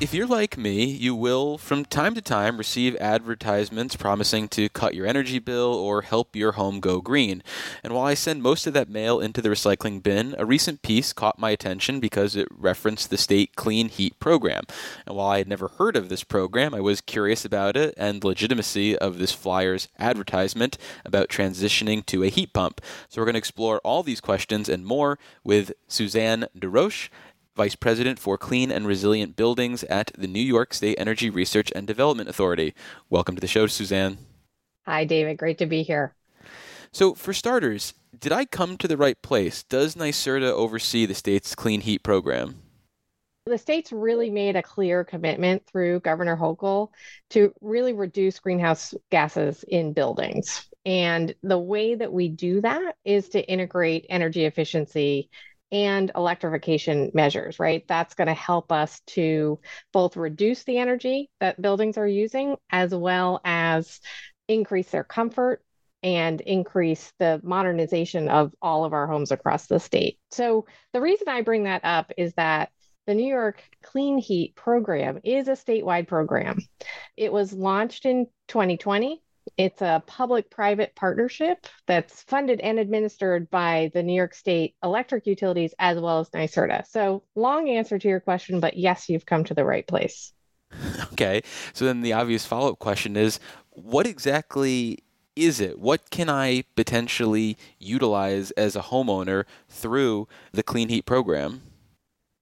If you're like me, you will from time to time receive advertisements promising to cut your energy bill or help your home go green. And while I send most of that mail into the recycling bin, a recent piece caught my attention because it referenced the state clean heat program. And while I had never heard of this program, I was curious about it and the legitimacy of this flyer's advertisement about transitioning to a heat pump. So we're going to explore all these questions and more with Susanne DesRoches Vice President for Clean and Resilient Buildings at the New York State Energy Research and Development Authority. Welcome to the show, Susanne. Hi, David. Great to be here. So, for starters, did I come to the right place? Does NYSERDA oversee the state's clean heat program? The state's really made a clear commitment through Governor Hochul to really reduce greenhouse gases in buildings. And the way that we do that is to integrate energy efficiency and electrification measures, right? That's going to help us to both reduce the energy that buildings are using as well as increase their comfort and increase the modernization of all of our homes across the state. So, the reason I bring that up is that the New York Clean Heat program is a statewide program. It was launched in 2020 it's a public private partnership that's funded and administered by the New York State electric utilities as well as NYSERDA. So, long answer to your question, but yes, you've come to the right place. Okay. So, then the obvious follow up question is what exactly is it? What can I potentially utilize as a homeowner through the Clean Heat program?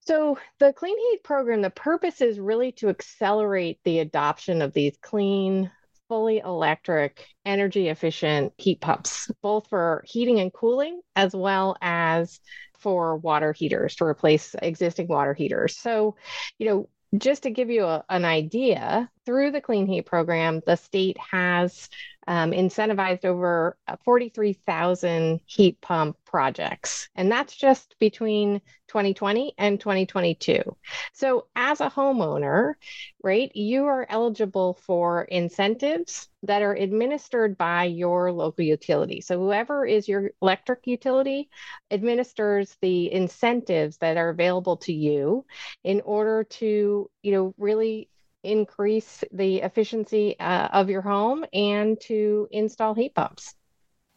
So, the Clean Heat program, the purpose is really to accelerate the adoption of these clean, fully electric, energy efficient heat pumps, both for heating and cooling, as well as for water heaters to replace existing water heaters. So, you know, just to give you a, an idea, through the Clean Heat program, the state has um, incentivized over uh, 43,000 heat pump projects. And that's just between 2020 and 2022. So, as a homeowner, right, you are eligible for incentives that are administered by your local utility. So, whoever is your electric utility administers the incentives that are available to you in order to, you know, really increase the efficiency uh, of your home and to install heat pumps.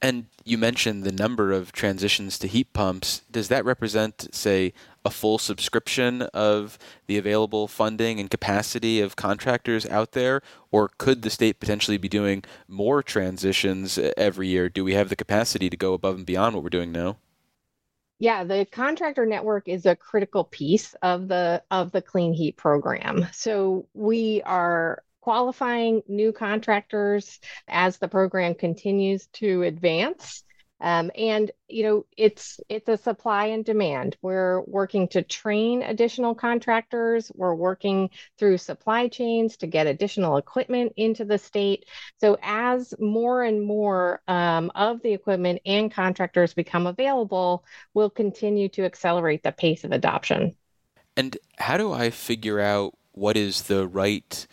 And you mentioned the number of transitions to heat pumps. Does that represent, say, a full subscription of the available funding and capacity of contractors out there? Or could the state potentially be doing more transitions every year? Do we have the capacity to go above and beyond what we're doing now? Yeah, the contractor network is a critical piece of the of the clean heat program. So we are qualifying new contractors as the program continues to advance. Um, and you know it's it's a supply and demand. We're working to train additional contractors. We're working through supply chains to get additional equipment into the state. So as more and more um, of the equipment and contractors become available we'll continue to accelerate the pace of adoption. And how do i figure out what is the right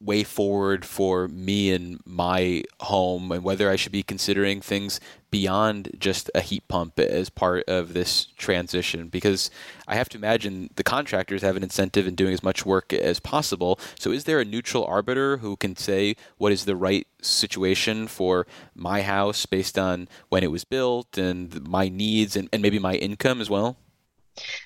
way forward for me and my home and whether I should be considering things beyond just a heat pump as part of this transition because I have to imagine the contractors have an incentive in doing as much work as possible. So is there a neutral arbiter who can say what is the right situation for my house based on when it was built and my needs and, and maybe my income as well?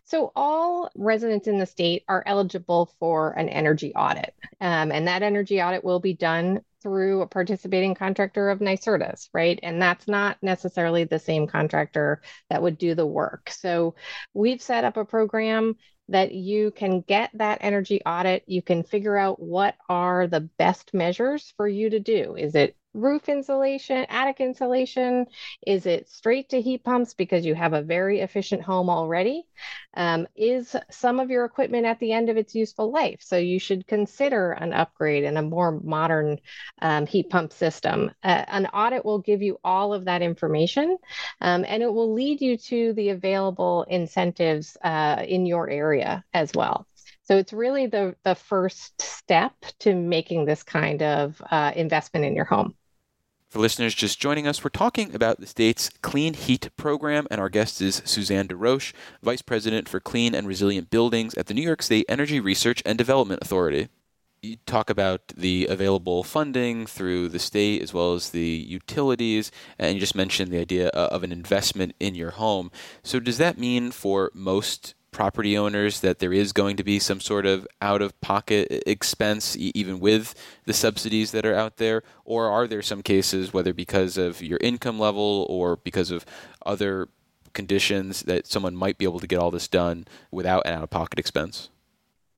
So, all residents in the state are eligible for an energy audit, um, and that energy audit will be done through a participating contractor of NYSERDA's, right? And that's not necessarily the same contractor that would do the work. So, we've set up a program that you can get that energy audit. You can figure out what are the best measures for you to do. Is it roof insulation, attic insulation? Is it straight to heat pumps because you have a very efficient home already? Um, is some of your equipment at the end of its useful life? So you should consider an upgrade and a more modern um, heat pump system. Uh, an audit will give you all of that information um, and it will lead you to the available incentives uh, in your area as well. So it's really the, the first step to making this kind of uh, investment in your home For listeners just joining us, we're talking about the state's Clean Heat program, and our guest is Susanne DesRoches, Vice President for Clean and Resilient Buildings at the New York State Energy Research and Development Authority. You talk about the available funding through the state as well as the utilities, and you just mentioned the idea uh, of an investment in your home. So, does that mean for most property owners that there is going to be some sort of out of pocket expense, even with the subsidies that are out there? Or are there some cases, whether because of your income level or because of other conditions, that someone might be able to get all this done without an out of pocket expense?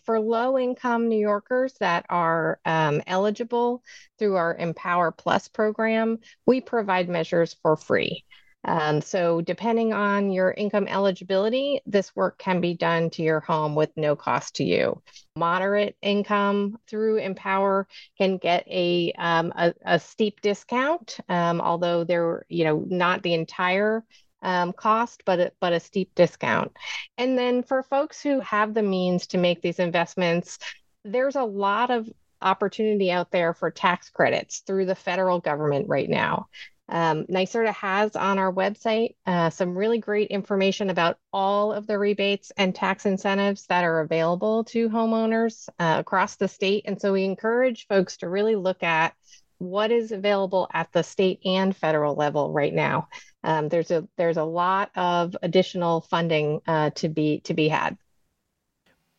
For low income New Yorkers that are um, eligible through our Empower Plus program, we provide measures for free. Um, so, depending on your income eligibility, this work can be done to your home with no cost to you. Moderate income through Empower can get a um, a, a, steep discount, um, although they're you know not the entire um, cost, but a, but a steep discount. And then for folks who have the means to make these investments, there's a lot of opportunity out there for tax credits through the federal government right now. Um, NYSERDA has on our website uh, some really great information about all of the rebates and tax incentives that are available to homeowners uh, across the state. And so we encourage folks to really look at what is available at the state and federal level right now. Um, there's a there's a lot of additional funding uh, to be to be had.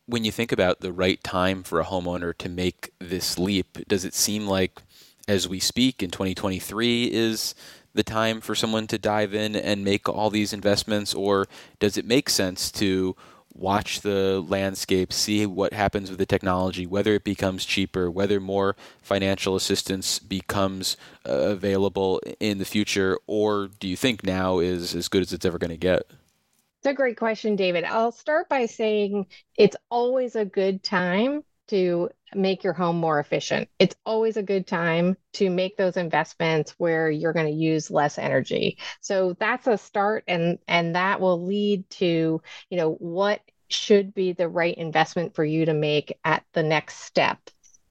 When you think about the right time for a homeowner to make this leap, does it seem like as we speak in 2023 is the time for someone to dive in and make all these investments, or does it make sense to watch the landscape, see what happens with the technology, whether it becomes cheaper, whether more financial assistance becomes uh, available in the future, or do you think now is as good as it's ever going to get? It's a great question, David. I'll start by saying it's always a good time to make your home more efficient. It's always a good time to make those investments where you're going to use less energy. So that's a start and and that will lead to, you know, what should be the right investment for you to make at the next step.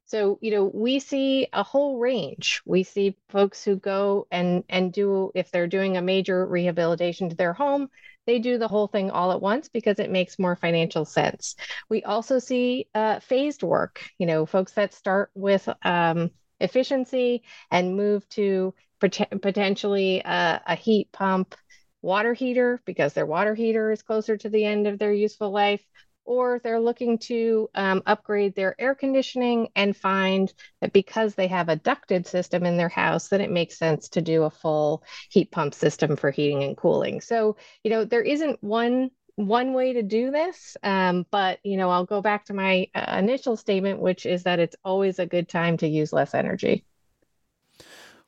So, you know, we see a whole range. We see folks who go and and do if they're doing a major rehabilitation to their home, they do the whole thing all at once because it makes more financial sense. We also see uh, phased work, you know, folks that start with um, efficiency and move to pot- potentially uh, a heat pump water heater because their water heater is closer to the end of their useful life or they're looking to um, upgrade their air conditioning and find that because they have a ducted system in their house that it makes sense to do a full heat pump system for heating and cooling. So you know there isn't one one way to do this um, but you know i'll go back to my uh, initial statement which is that it's always a good time to use less energy.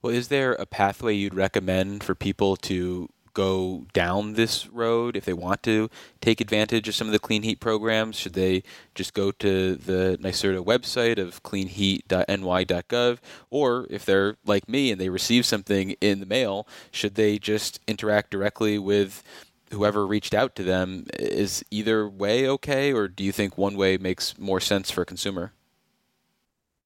Well is there a pathway you'd recommend for people to go down this road if they want to take advantage of some of the clean heat programs? Should they just go to the NYSERDA website of cleanheat.ny.gov? Or if they're like me and they receive something in the mail, should they just interact directly with whoever reached out to them? Is either way okay, or do you think one way makes more sense for a consumer?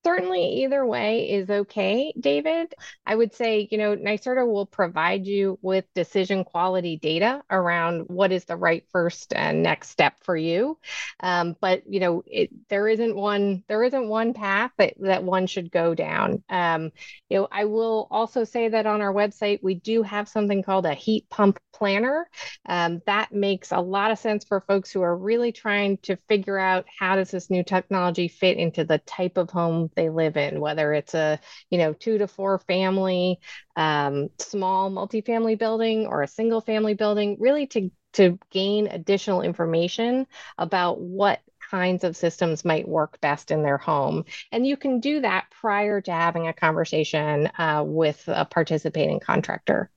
Certainly either way is okay, David. I would say, you know, NYSERDA will provide you with decision quality data around what is the right first and next step for you. Um, but you know, it, there isn't one there isn't one path that, that one should go down. Um, you know, I will also say that on our website we do have something called a heat pump planner. Um, that makes a lot of sense for folks who are really trying to figure out how does this new technology fit into the type of home they live in, whether it's a you know two to four family um, small multifamily building or a single family building, really to to gain additional information about what kinds of systems might work best in their home. And you can do that prior to having a conversation uh, with a participating contractor.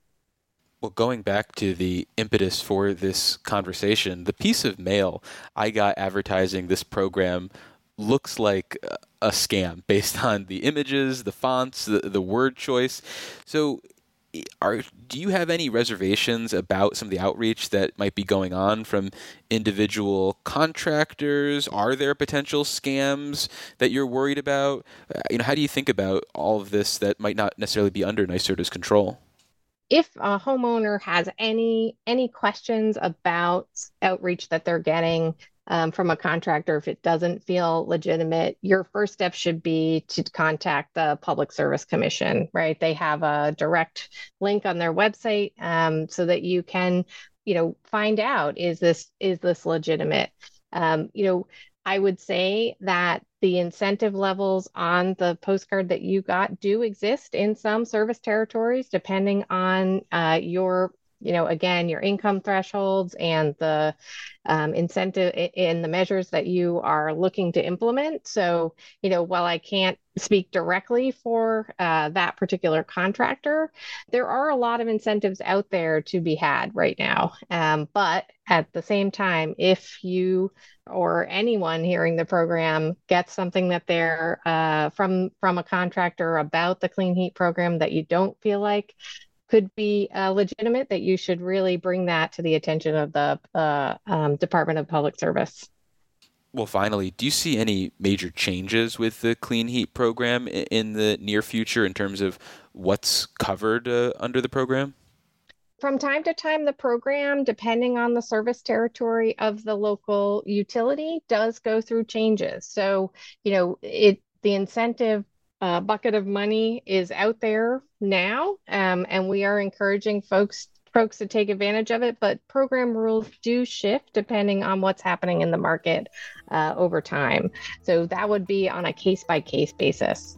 Well, going back to the impetus for this conversation, the piece of mail I got advertising this program looks like a scam based on the images, the fonts, the, the word choice. So, are do you have any reservations about some of the outreach that might be going on from individual contractors? Are there potential scams that you're worried about? Uh, you know, how do you think about all of this that might not necessarily be under NYSERDA's control? if a homeowner has any any questions about outreach that they're getting um, from a contractor if it doesn't feel legitimate your first step should be to contact the public service commission right? They have a direct link on their website um, so that you can you know find out is this is this legitimate? Um, you know i would say that the incentive levels on the postcard that you got do exist in some service territories depending on uh, your you know, again, your income thresholds and the um, incentive in the measures that you are looking to implement. So, you know, while I can't speak directly for uh, that particular contractor, there are a lot of incentives out there to be had right now. Um, but at the same time, if you or anyone hearing the program gets something that they're uh, from from a contractor about the clean heat program that you don't feel like could be uh, legitimate, that you should really bring that to the attention of the uh, um, Department of Public Service. Well, finally, do you see any major changes with the Clean Heat program in the near future in terms of what's covered uh, under the program? From time to time, the program, depending on the service territory of the local utility, does go through changes. So, you know, it the incentive uh, bucket of money is out there now, um, and we are encouraging folks folks to take advantage of it. But program rules do shift depending on what's happening in the market uh, over time. So that would be on a case by case basis.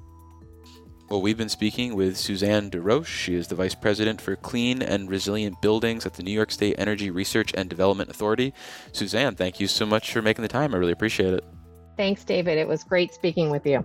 Well, we've been speaking with Susanne DesRoches. She is the Vice President for Clean and Resilient Buildings at the New York State Energy Research and Development Authority. Susanne, thank you so much for making the time. I really appreciate it. Thanks, David. It was great speaking with you.